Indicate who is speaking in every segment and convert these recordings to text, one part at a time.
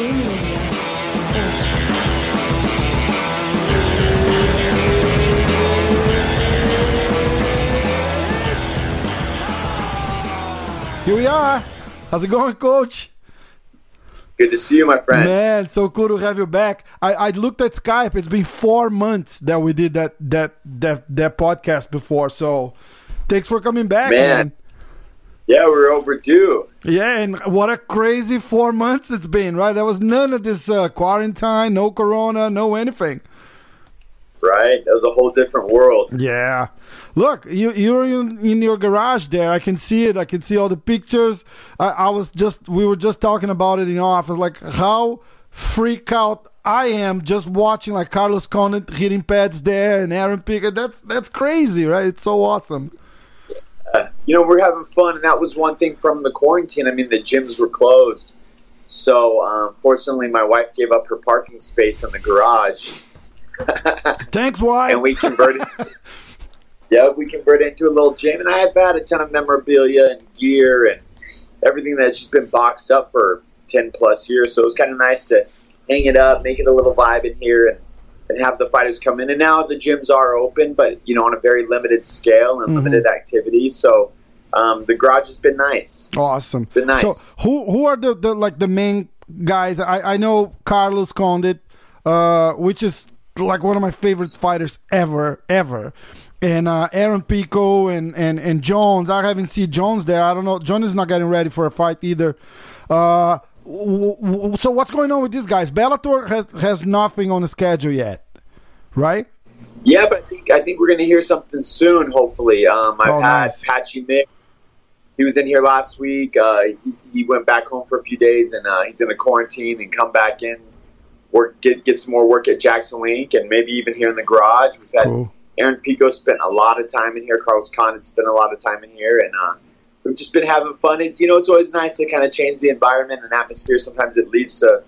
Speaker 1: Here we are. How's it going, Coach?
Speaker 2: Good to see you, my friend.
Speaker 1: Man, so cool to have you back. I, I looked at Skype. It's been four months that we did that that that that podcast before. So, thanks for coming back, man.
Speaker 2: Man. Yeah, we're overdue.
Speaker 1: Yeah, and what a crazy four months it's been, right? There was none of this uh, quarantine, no corona, no anything.
Speaker 2: Right? That was a whole different world.
Speaker 1: Yeah. Look, you you're in, in your garage there. I can see it. I can see all the pictures. I, I was just we were just talking about it in office, like how freak out I am just watching like Carlos Condit hitting pads there and Aaron Pico. That's that's crazy, right? It's so awesome.
Speaker 2: You know, we're having fun, and that was one thing from the quarantine. I mean, the gyms were closed. So, um, fortunately, my wife gave up her parking space in the garage.
Speaker 1: Thanks, wife.
Speaker 2: and we converted. yeah, we converted into a little gym, and I have had a ton of memorabilia and gear and everything that's just been boxed up for ten plus years. So it was kind of nice to hang it up, make it a little vibe in here, and and have the fighters come in. And now the gyms are open, but you know on a very limited scale and limited activity. So. Um, the garage has been nice.
Speaker 1: Awesome. It's
Speaker 2: been nice.
Speaker 1: So who who are the, the like the main guys? I, I know Carlos Condit, uh, which is like one of my favorite fighters ever, ever. And uh, Aaron Pico and, and, and Jones. I haven't seen Jones there. I don't know. Jones is not getting ready for a fight either. Uh, so what's going on with these guys? Bellator has, has nothing on the schedule yet, right?
Speaker 2: Yeah, but I think I think we're going to hear something soon. Hopefully, um, I've
Speaker 1: Oh,
Speaker 2: had
Speaker 1: nice.
Speaker 2: Patchy Mix. He was in here last week. Uh, he's, he went back home for a few days, and uh, he's in a quarantine and come back in, work get get some more work at Jackson Wink, and maybe even here in the garage. We've had
Speaker 1: Cool.
Speaker 2: Aaron Pico spent a lot of time in here. Carlos Condit spent a lot of time in here, and uh, we've just been having fun. It's you know it's always nice to kind of change the environment and atmosphere. Sometimes it leads to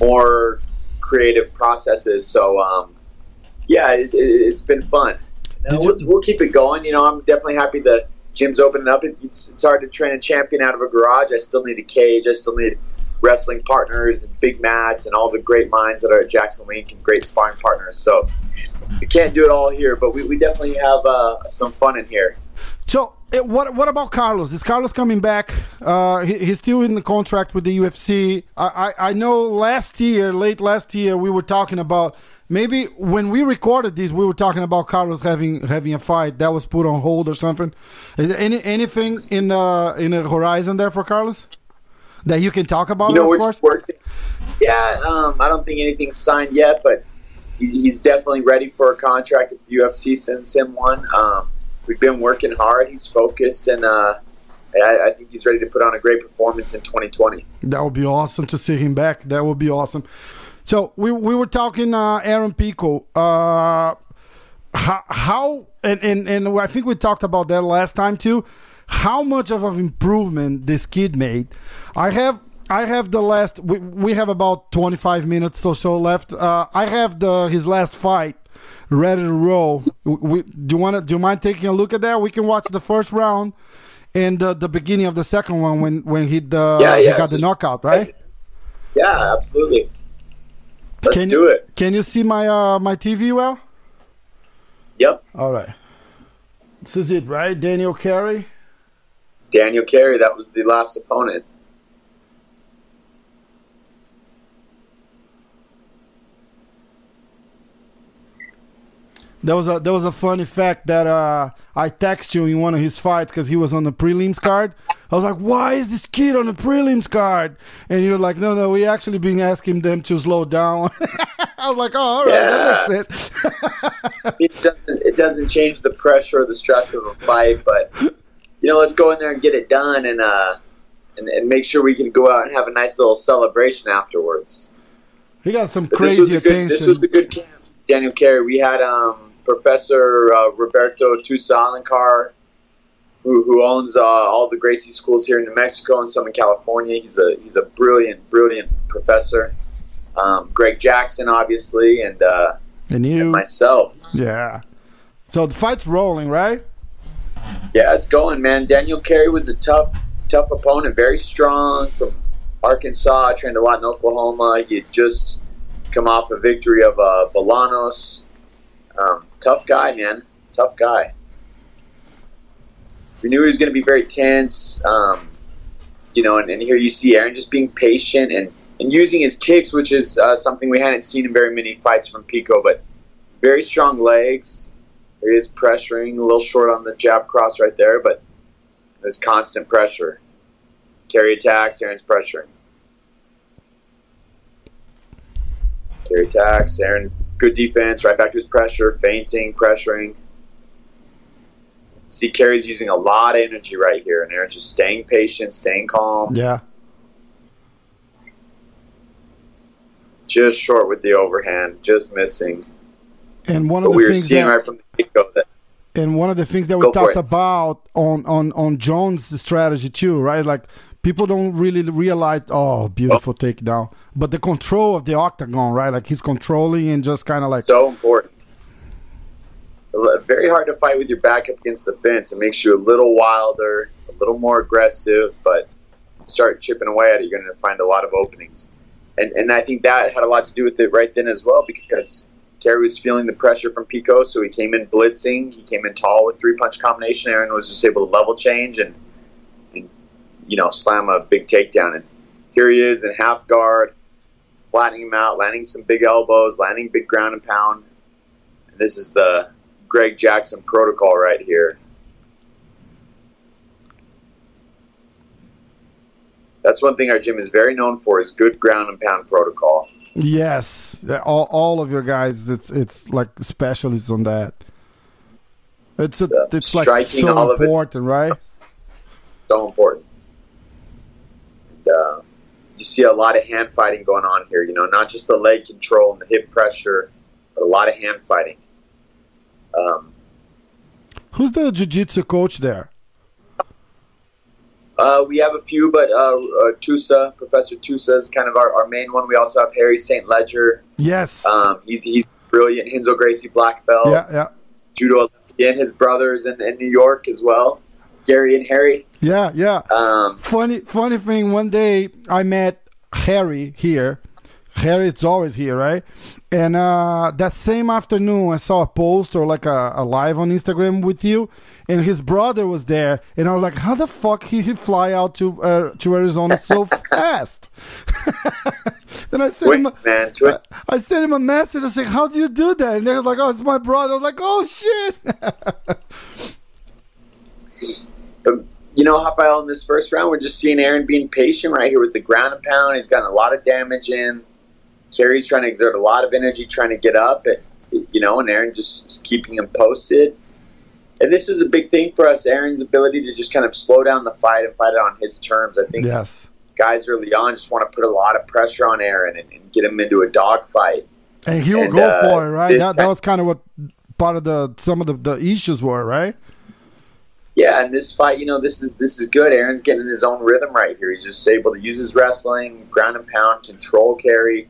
Speaker 2: more creative processes. So um, yeah, it, it, it's been fun. You know, we'll, we'll keep it going. You know, I'm definitely happy the gym's opening up. It, it's, it's hard to train a champion out of a garage. I still need a cage. I still need wrestling partners and big mats and all the great minds that are at Jackson Wink and great sparring partners. So we can't do it all here, but we, we definitely have uh, some fun in here.
Speaker 1: So, what what about Carlos? Is Carlos coming back? Uh, he, he's still in the contract with the UFC. I, I I know last year, late last year, we were talking about maybe when we recorded this, we were talking about Carlos having having a fight that was put on hold or something. Is Any anything in the in the horizon there for Carlos that you can talk about?
Speaker 2: You know,
Speaker 1: of course.
Speaker 2: working. Yeah, um, I don't think anything's signed yet, but he's, he's definitely ready for a contract if the UFC sends him one. Um, we've been working hard. He's focused, and uh, I, I think he's ready to put on a great performance in 2020.
Speaker 1: That would be awesome to see him back. That would be awesome. So we we were talking uh, Aaron Pico. Uh, how, how and, and and I think we talked about that last time too. How much of an improvement this kid made? I have I have the last. We, we have about twenty five minutes or so left. Uh, I have the his last fight ready to roll. We, do you want to? Do you mind taking a look at that? We can watch the first round and uh, the beginning of the second one when when he the
Speaker 2: Yeah,
Speaker 1: he got the knockout, right?
Speaker 2: Yeah, absolutely. Let's
Speaker 1: Can
Speaker 2: do it.
Speaker 1: Can you see my uh, my TV well?
Speaker 2: Yep.
Speaker 1: All right. This is it, right? Daniel Carey.
Speaker 2: Daniel Carey, that was the last opponent.
Speaker 1: There was a there was a funny fact that uh, I texted you in one of his fights because he was on the prelims card. I was like, "Why is this kid on the prelims card?" And you're like, "No, no, we actually been asking them to slow down." I was like, "Oh, all right, yeah. that makes sense."
Speaker 2: it doesn't it doesn't change the pressure or the stress of a fight, but you know, let's go in there and get it done and uh and, and make sure we can go out and have a nice little celebration afterwards.
Speaker 1: He got some
Speaker 2: But
Speaker 1: crazy
Speaker 2: this was a good,
Speaker 1: attention.
Speaker 2: This was a good camp, Daniel Carey. We had um, Professor uh, Roberto Tussa Alencar, who, who owns uh, all the Gracie schools here in New Mexico and some in California. He's a he's a brilliant, brilliant professor. Um, Greg Jackson, obviously, and, uh,
Speaker 1: and you,
Speaker 2: and myself.
Speaker 1: yeah. So the fight's rolling, right?
Speaker 2: Yeah, it's going, man. Daniel Carey was a tough, tough opponent, very strong from Arkansas. Trained a lot in Oklahoma. He had just come off a victory of uh, Bolanos. Um, tough guy, man. Tough guy. We knew he was going to be very tense. Um, you know, and, and here you see Aaron just being patient and, and using his kicks, which is uh, something we hadn't seen in very many fights from Pico, but very strong legs. He is pressuring, a little short on the jab cross right there, but there's constant pressure. Terry attacks, Aaron's pressuring. Terry attacks, Aaron, good defense, right back to his pressure, feinting, pressuring. See, Carey's using a lot of energy right here, and Aaron's just staying patient, staying calm.
Speaker 1: Yeah.
Speaker 2: Just short with the overhand, just missing.
Speaker 1: And one of
Speaker 2: But
Speaker 1: the
Speaker 2: we were
Speaker 1: things
Speaker 2: seeing
Speaker 1: that,
Speaker 2: right from the get that
Speaker 1: and one of the things that we talked about on on on Jones' strategy too, right? Like people don't really realize. Oh, beautiful oh. takedown, but the control of the octagon, right? Like he's controlling and just kind of like
Speaker 2: so important. Very hard to fight with your back up against the fence. It makes you a little wilder, a little more aggressive, but start chipping away at it, you're going to find a lot of openings. And, and I think that had a lot to do with it right then as well because Terry was feeling the pressure from Pico, so he came in blitzing. He came in tall with three punch combination. Aaron was just able to level change and you know, slam a big takedown. And here he is in half guard, flattening him out, landing some big elbows, landing big ground and pound. And this is the Greg Jackson protocol right here. That's one thing our gym is very known for is good ground and pound protocol.
Speaker 1: yes, all, all of your guys. It's it's like specialists on that. It's a,
Speaker 2: So,
Speaker 1: it's like
Speaker 2: striking
Speaker 1: so
Speaker 2: all of its-
Speaker 1: important, right?
Speaker 2: So important. You see a lot of hand fighting going on here. You know, not just the leg control and the hip pressure, but a lot of hand fighting. Um,
Speaker 1: Who's the jiu-jitsu coach there?
Speaker 2: Uh, we have a few, but uh, uh, Tussa, Professor Tussa is kind of our, our main one. We also have Harry St. Leger.
Speaker 1: Yes.
Speaker 2: Um, he's, he's brilliant. Renzo Gracie black belt.
Speaker 1: yeah, yeah,
Speaker 2: Judo Olympian. His brothers in, in New York as well. Gary and Harry.
Speaker 1: yeah, yeah.
Speaker 2: Um,
Speaker 1: funny funny thing one day i met harry here harry is always here right and uh that same afternoon i saw a post or like a, a live on instagram with you and his brother was there and i was like how the fuck he he fly out to uh, to arizona so fast then i sent him a.
Speaker 2: Twins.
Speaker 1: I sent him a message. I said, "How do you do that?" And he was like, "Oh, it's my brother." I was like, "Oh shit!"
Speaker 2: You know, Rafael, in this first round, we're just seeing Aaron being patient right here with the ground and pound. He's gotten a lot of damage in. Carey's trying to exert a lot of energy trying to get up, and, you know, and Aaron just, just keeping him posted. And this was a big thing for us, Aaron's ability to just kind of slow down the fight and fight it on his terms. I think
Speaker 1: yes,
Speaker 2: guys early on just want to put a lot of pressure on Aaron and, and get him into a dogfight.
Speaker 1: and he will
Speaker 2: And,
Speaker 1: go
Speaker 2: uh,
Speaker 1: for it, right? That, that was kind of what part of the some of the, the issues were, right?
Speaker 2: Yeah, and this fight, you know, this is this is good. Aaron's getting in his own rhythm right here. He's just able to use his wrestling, ground and pound, control Carey.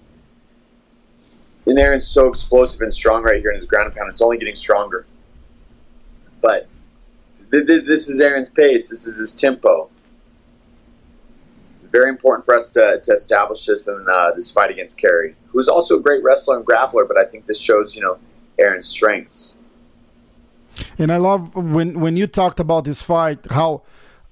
Speaker 2: And Aaron's so explosive and strong right here in his ground and pound. It's only getting stronger. But th- th- this is Aaron's pace. This is his tempo. Very important for us to, to establish this in uh, this fight against Carey, who's also a great wrestler and grappler. But I think this shows, you know, Aaron's strengths.
Speaker 1: And I love when when you talked about this fight, how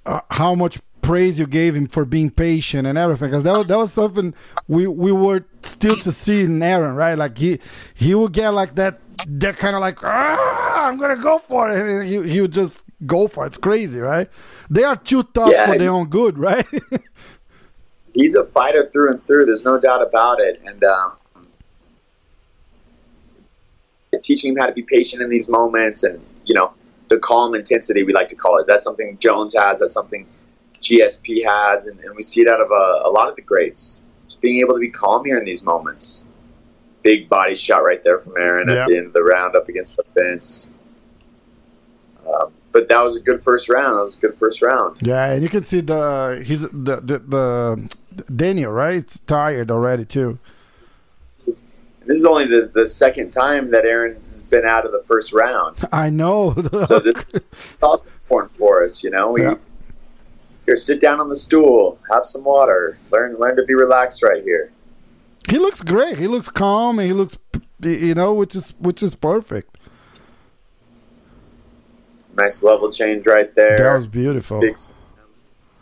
Speaker 1: uh, how much praise you gave him for being patient and everything, because that was, that was something we we were still to see in Aaron, right? Like he he would get like that that kind of like ah, I'm gonna go for it, and he he would just go for it. It's crazy, right? They are too tough
Speaker 2: Yeah,
Speaker 1: for their own good, right?
Speaker 2: he's a fighter through and through. There's no doubt about it. And um, teaching him how to be patient in these moments, and you know, the calm intensity we like to call it. That's something Jones has. That's something GSP has, and, and we see it out of a, a, lot of the greats. Just being able to be calm here in these moments. Big body shot right there from Aaron at the end of the round up against the fence. Um, but that was a good first round. That was a good first round.
Speaker 1: Yeah, and you can see the he's the the, the Daniel right. It's tired already too.
Speaker 2: This is only the, the second time that Aaron has been out of the first round.
Speaker 1: I know.
Speaker 2: so this is also important for us. You know, we yeah. here sit down on the stool, have some water, learn learn to be relaxed right here.
Speaker 1: He looks great. He looks calm. And he looks, you know, which is which is perfect.
Speaker 2: Nice level change right there.
Speaker 1: That was beautiful. Big,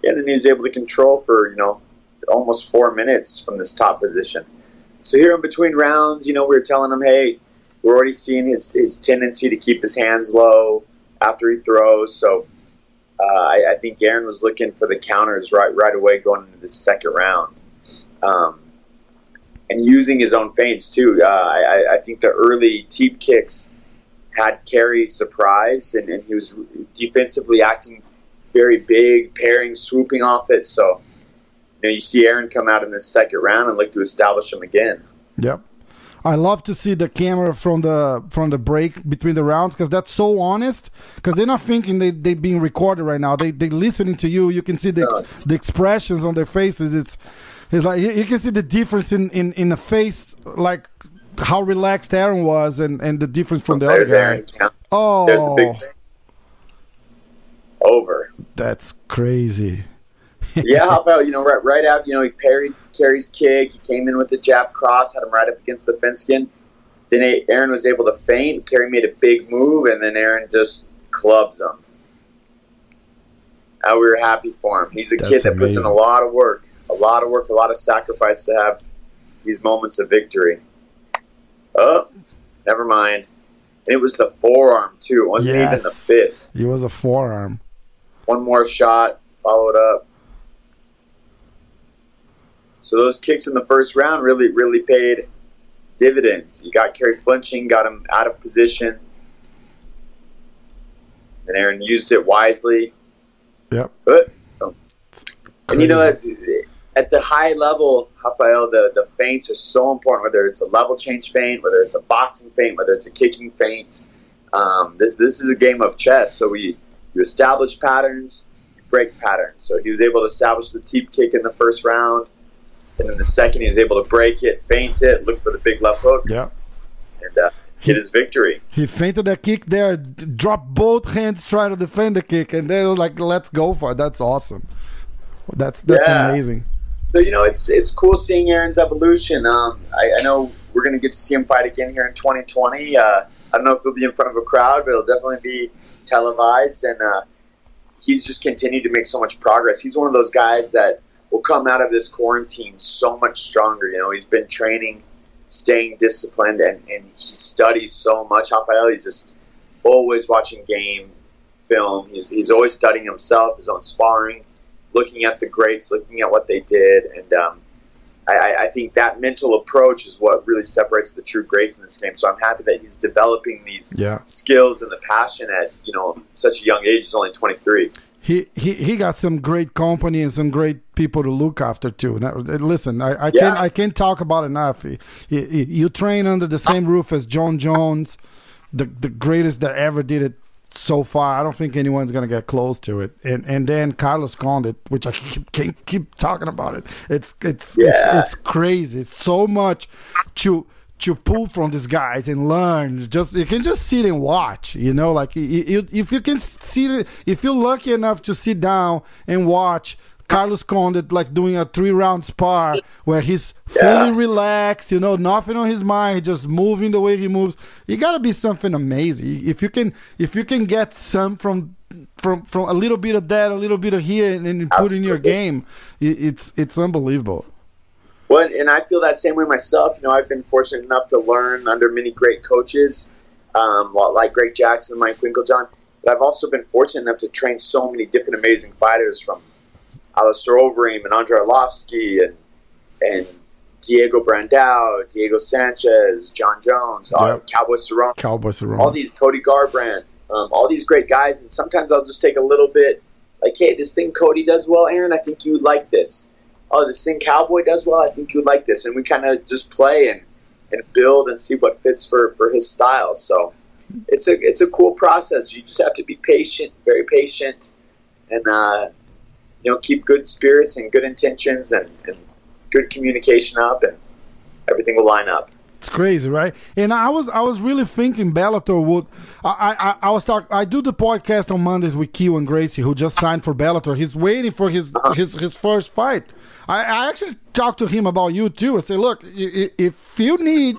Speaker 2: yeah, and then he's able to control for you know almost four minutes from this top position. So here in between rounds, you know, we were telling him, hey, we're already seeing his, his tendency to keep his hands low after he throws. So uh, I, I, think Aaron was looking for the counters right right away going into the second round. Um, and using his own feints too. Uh, I, I, think the early teep kicks had Carey surprised, and, and, he was defensively acting very big, pairing, swooping off it. So know, you see Aaron come out in the second round and look to establish him again.
Speaker 1: Yep. I love to see the camera from the from the break between the rounds because that's so honest. Because they're not thinking they they being recorded right now. They they listening to you. You can see the no, the expressions on their faces. It's it's like you, you, can see the difference in in in the face, like how relaxed Aaron was, and and the difference from the
Speaker 2: There's
Speaker 1: other
Speaker 2: Aaron.
Speaker 1: Oh,
Speaker 2: There's the big oh. thing. Over.
Speaker 1: That's crazy
Speaker 2: yeah, hop out. you know right right out you know he parried Carey's kick. He came in with the jab cross, had him right up against the fence skin. Then Aaron was able to feint. Carey made a big move, and then Aaron just clubs him. Now we were happy for him. He's a That's kid that amazing. puts in a lot of work, a lot of work, a lot of sacrifice to have these moments of victory. Oh, never mind. It was the forearm too. It wasn't yes. even the fist.
Speaker 1: It was a forearm.
Speaker 2: One more shot, followed up. So those kicks in the first round really, really paid dividends. You got Carey flinching, got him out of position, and Aaron used it wisely.
Speaker 1: Yep.
Speaker 2: But, um, and you know, at, at, the high level, Rafael, the, the feints are so important, whether it's a level change feint, whether it's a boxing feint, whether it's a kicking feint. Um, this, this is a game of chess. So we you establish patterns, you break patterns. So he was able to establish the teep kick in the first round. And then the second, he was able to break it, feint it, look for the big left hook.
Speaker 1: Yeah.
Speaker 2: And uh, get his victory.
Speaker 1: He feinted a kick there, dropped both hands, trying to defend the kick, and then it was like, let's go for it. That's awesome. That's that's yeah. amazing.
Speaker 2: So, you know, it's it's cool seeing Aaron's evolution. Um, I, I, know we're going to get to see him fight again here in 2020. Uh, I don't know if he'll be in front of a crowd, but it'll definitely be televised. And uh, he's just continued to make so much progress. He's one of those guys that – will come out of this quarantine so much stronger. You know, he's been training, staying disciplined, and, and he studies so much. Rafael, he's just always watching game film. He's, he's always studying himself, his own sparring, looking at the greats, looking at what they did. And um, I, I, think that mental approach is what really separates the true greats in this game. So I'm happy that he's developing these
Speaker 1: yeah.
Speaker 2: skills and the passion at, you know, such a young age. He's only 23
Speaker 1: he, he he got some great company and some great people to look after too. Now, listen, I, I
Speaker 2: yeah.
Speaker 1: can't I can't talk about enough. He, he, you train under the same roof as Jon Jones, the the greatest that ever did it so far. I don't think anyone's gonna get close to it. And and then Carlos Condit, which I keep, can't keep talking about it. It's it's,
Speaker 2: yeah.
Speaker 1: it's it's crazy. It's so much to to pull from these guys and learn. Just you can just sit and watch. You know, like if you can sit, if you're lucky enough to sit down and watch Carlos Condit like doing a three round spar where he's fully yeah. relaxed, you know, nothing on his mind, just moving the way he moves. You gotta be something amazing. If you can, if you can get some from from from a little bit of that, a little bit of here, and, and put in your game, it's it's unbelievable.
Speaker 2: Well, and I feel that same way myself. You know, I've been fortunate enough to learn under many great coaches, um, like Greg Jackson, and Mike Winkeljohn. But I've also been fortunate enough to train so many different amazing fighters from Alistair Overeem and Andrei Arlovski and and Diego Brandao, Diego Sanchez, Jon Jones, yep. uh, Cowboy Cerrone,
Speaker 1: Cowboy Cerrone,
Speaker 2: all these Cody Garbrandt, um, all these great guys. And sometimes I'll just take a little bit like, hey, this thing Cody does well, Aaron, I think you would like this. Oh, this thing Cowboy does well, I think you would like this. And we kind of just play and, and build and see what fits for, for his style. So it's a it's a cool process. You just have to be patient, very patient, and uh, you know keep good spirits and good intentions and, and good communication up, and everything will line up.
Speaker 1: It's crazy, right? And I was I was really thinking Bellator would. I I, I was talking. I do the podcast on Mondays with Kron Gracie, who just signed for Bellator. He's waiting for his uh-huh. his his first fight. I, I actually talked to him about you too. I say, look, if you need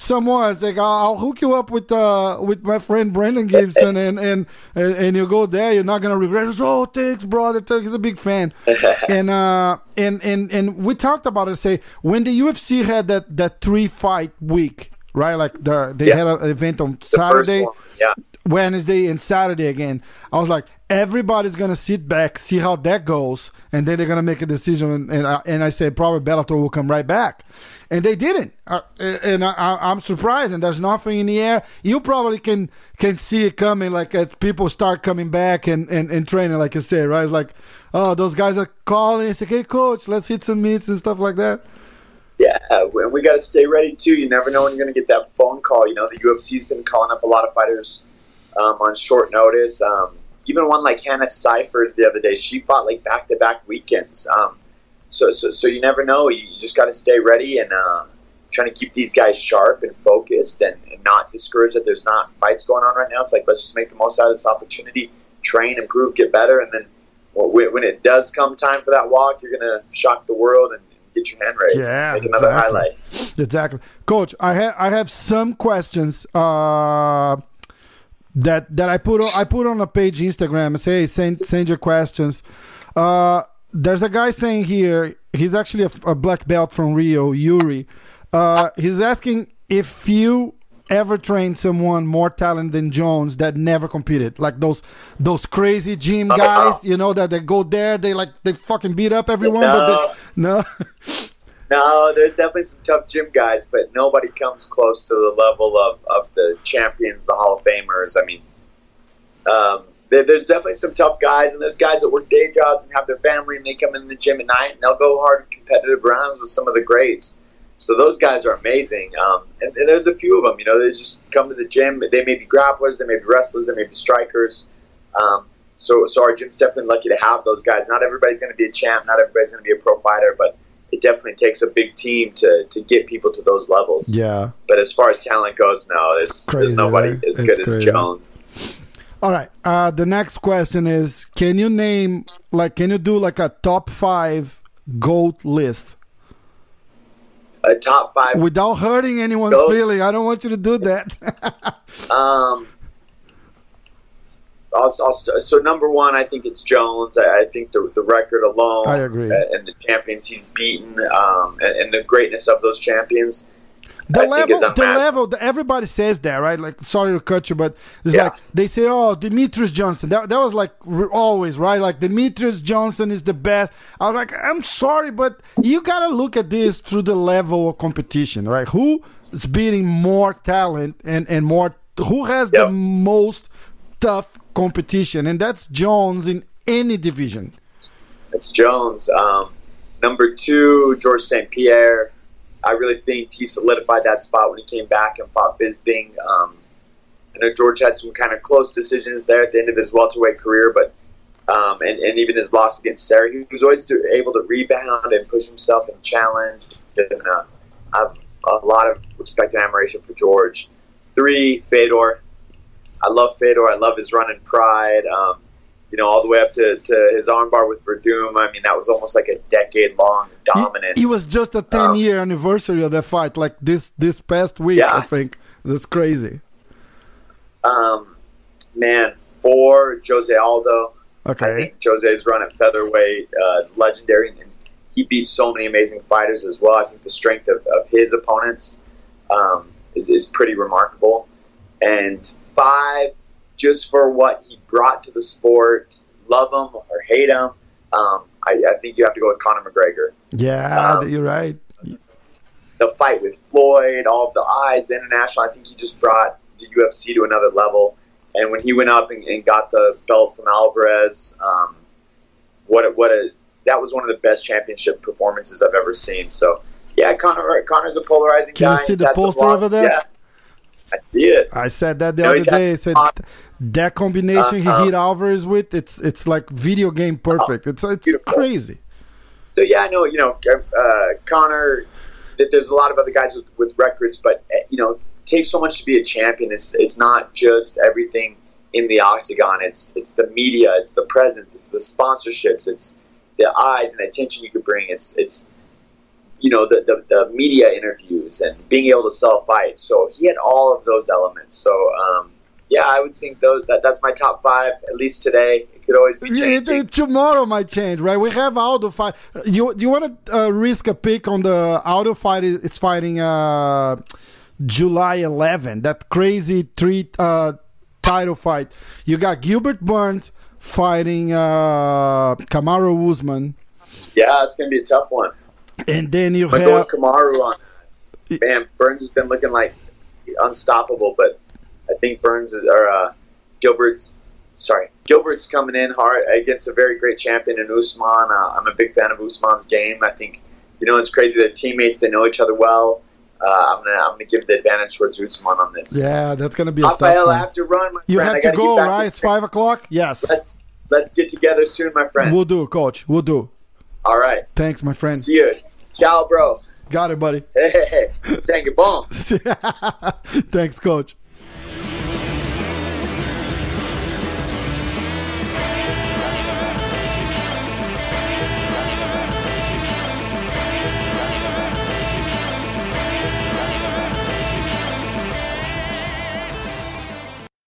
Speaker 1: someone like I'll, I'll, hook you up with uh with my friend Brandon Gibson and and and, and you go there you're not gonna regret it. oh thanks brother he's a big fan and uh and and and we talked about it say when the UFC had that that three fight week right like the they yeah. had an event on Saturday
Speaker 2: yeah
Speaker 1: Wednesday and Saturday again. I was like, everybody's gonna sit back, see how that goes, and then they're gonna make a decision. And and I, and I said probably Bellator will come right back, and they didn't. Uh, and I, am surprised. And there's nothing in the air. You probably can can see it coming, like as people start coming back and and, and training, like I said, right? It's like, oh, those guys are calling. It's like, hey, coach, let's hit some meets and stuff like that.
Speaker 2: Yeah, and we got to stay ready too. You never know when you're going to get that phone call. You know, the UFC's been calling up a lot of fighters um, on short notice. Um, even one like Hannah Cifers the other day, she fought like back to back weekends. Um, so, so, so you never know. You, just got to stay ready and uh, trying to keep these guys sharp and focused and, and, not discouraged that there's not fights going on right now. It's like let's just make the most out of this opportunity, train, improve, get better, and then well, when it does come time for that walk, you're gonna shock the world and get your hand raised. Yeah, make another exactly. highlight.
Speaker 1: Exactly, Coach. I have I have some questions. Uh, that that I put on, I put on a page Instagram and say hey, send send your questions. Uh, there's a guy saying here he's actually a, a black belt from Rio, Yuri. Uh, he's asking if you ever trained someone more talented than Jones that never competed, like those those crazy gym guys, you know, that they go there, they like they fucking beat up everyone, no. but they, no.
Speaker 2: No, there's definitely some tough gym guys, but nobody comes close to the level of, of the champions, the Hall of Famers. I mean, um, there's definitely some tough guys, and there's guys that work day jobs and have their family, and they come in the gym at night, and they'll go hard in competitive rounds with some of the greats. So those guys are amazing, um, and, and, there's a few of them. You know, they just come to the gym. They may be grapplers, they may be wrestlers, they may be strikers. Um, so, so our gym's definitely lucky to have those guys. Not everybody's going to be a champ. Not everybody's going to be a pro fighter, but it definitely takes a big team to, to get people to those levels.
Speaker 1: Yeah.
Speaker 2: But as far as talent goes, no, there's, crazy, there's nobody right? as it's good crazy. as Jones.
Speaker 1: All right. Uh, the next question is: Can you name like can you do like a top five goat list?
Speaker 2: A top five
Speaker 1: without hurting anyone's goat? feeling. I don't want you to do that.
Speaker 2: um, I'll, I'll, so number one, I think it's Jones. I, I, think the, the record alone,
Speaker 1: I agree,
Speaker 2: and the champions he's beaten, um, and, and, the greatness of those champions.
Speaker 1: The I level, the level, the, everybody says that, right? Like, sorry to cut you, but it's yeah. like they say, "Oh, Demetrious Johnson." That, that was like always, right? Like Demetrious Johnson is the best. I was like, I'm sorry, but you gotta look at this through the level of competition, right? Who is beating more talent and and more? Who has yep. the most tough competition, and that's Jones in any division.
Speaker 2: It's Jones. Um, number two, George St. Pierre. I really think he solidified that spot when he came back and fought Bisping. Um, I know George had some kind of close decisions there at the end of his welterweight career, but um, and, and even his loss against Serra, he was always able to rebound and push himself and challenge. And uh, I have a lot of respect and admiration for George. Three, Fedor. I love Fedor. I love his run in Pride. Um, you know, all the way up to, to his armbar with Werdum. I mean, that was almost like a decade long dominance.
Speaker 1: He, he, was just a 10 um, year anniversary of that fight, like this this past week, yeah. I think. That's crazy.
Speaker 2: Um, man, for Jose Aldo.
Speaker 1: Okay.
Speaker 2: I think Jose's run at featherweight uh, is legendary, and he beat so many amazing fighters as well. I think the strength of, of his opponents um, is, is pretty remarkable. And five just for what he brought to the sport. Love him or hate him. Um, I, I, think you have to go with Conor McGregor.
Speaker 1: Yeah, um, you're right.
Speaker 2: The fight with Floyd, all of the eyes, the international. I think he just brought the UFC to another level. And when he went up and, and got the belt from Alvarez, um, what a, what a that was one of the best championship performances I've ever seen. So yeah, Conor Conor's a polarizing
Speaker 1: Can
Speaker 2: guy.
Speaker 1: you see the poster over there?
Speaker 2: Yeah, I see it.
Speaker 1: I said that the
Speaker 2: No,
Speaker 1: other day. I said that combination
Speaker 2: Uh-huh.
Speaker 1: he hit Alvarez with, it's it's like video game perfect. It's it's
Speaker 2: Beautiful.
Speaker 1: crazy.
Speaker 2: So yeah, I know you know uh, Conor. that There's a lot of other guys with, with records, but uh, you know, it takes so much to be a champion. It's it's not just everything in the octagon. It's it's the media, it's the presence, it's the sponsorships, it's the eyes and attention you could bring. It's it's you know the, the, the media interviews and being able to sell fights. So he had all of those elements. So um, yeah, I would think those that that's my top five at least today. It could always be
Speaker 1: it-
Speaker 2: changing.
Speaker 1: it- tomorrow might change, right? We have Aldo fight. You you want to uh, risk a pick on the Aldo fight? It's fighting uh, July 11. That crazy three uh, title fight. You got Gilbert Burns fighting uh, Kamaru Usman,
Speaker 2: Yeah, it's gonna be a tough one.
Speaker 1: And then you
Speaker 2: gonna
Speaker 1: have
Speaker 2: Kamaru on that. Man, Burns has been looking like unstoppable, but I think Burns is, or uh, Gilbert's sorry, Gilbert's coming in hard against a very great champion in Usman. Uh, I'm a big fan of Usman's game. I think you know it's crazy. They're teammates. They know each other well. Uh, I'm gonna I'm gonna give the advantage towards Usman on this.
Speaker 1: yeah, that's gonna be
Speaker 2: Rafael, I have to run. My
Speaker 1: You
Speaker 2: friend.
Speaker 1: Have to go, right?
Speaker 2: to
Speaker 1: It's five o'clock. Yes,
Speaker 2: Let's let's get together soon, my friend.
Speaker 1: we'll do, Coach. We'll do.
Speaker 2: All right.
Speaker 1: Thanks, my friend.
Speaker 2: See you. Ciao, bro.
Speaker 1: Got it, buddy.
Speaker 2: Hey. Saying goodbye.
Speaker 1: Thanks, Coach.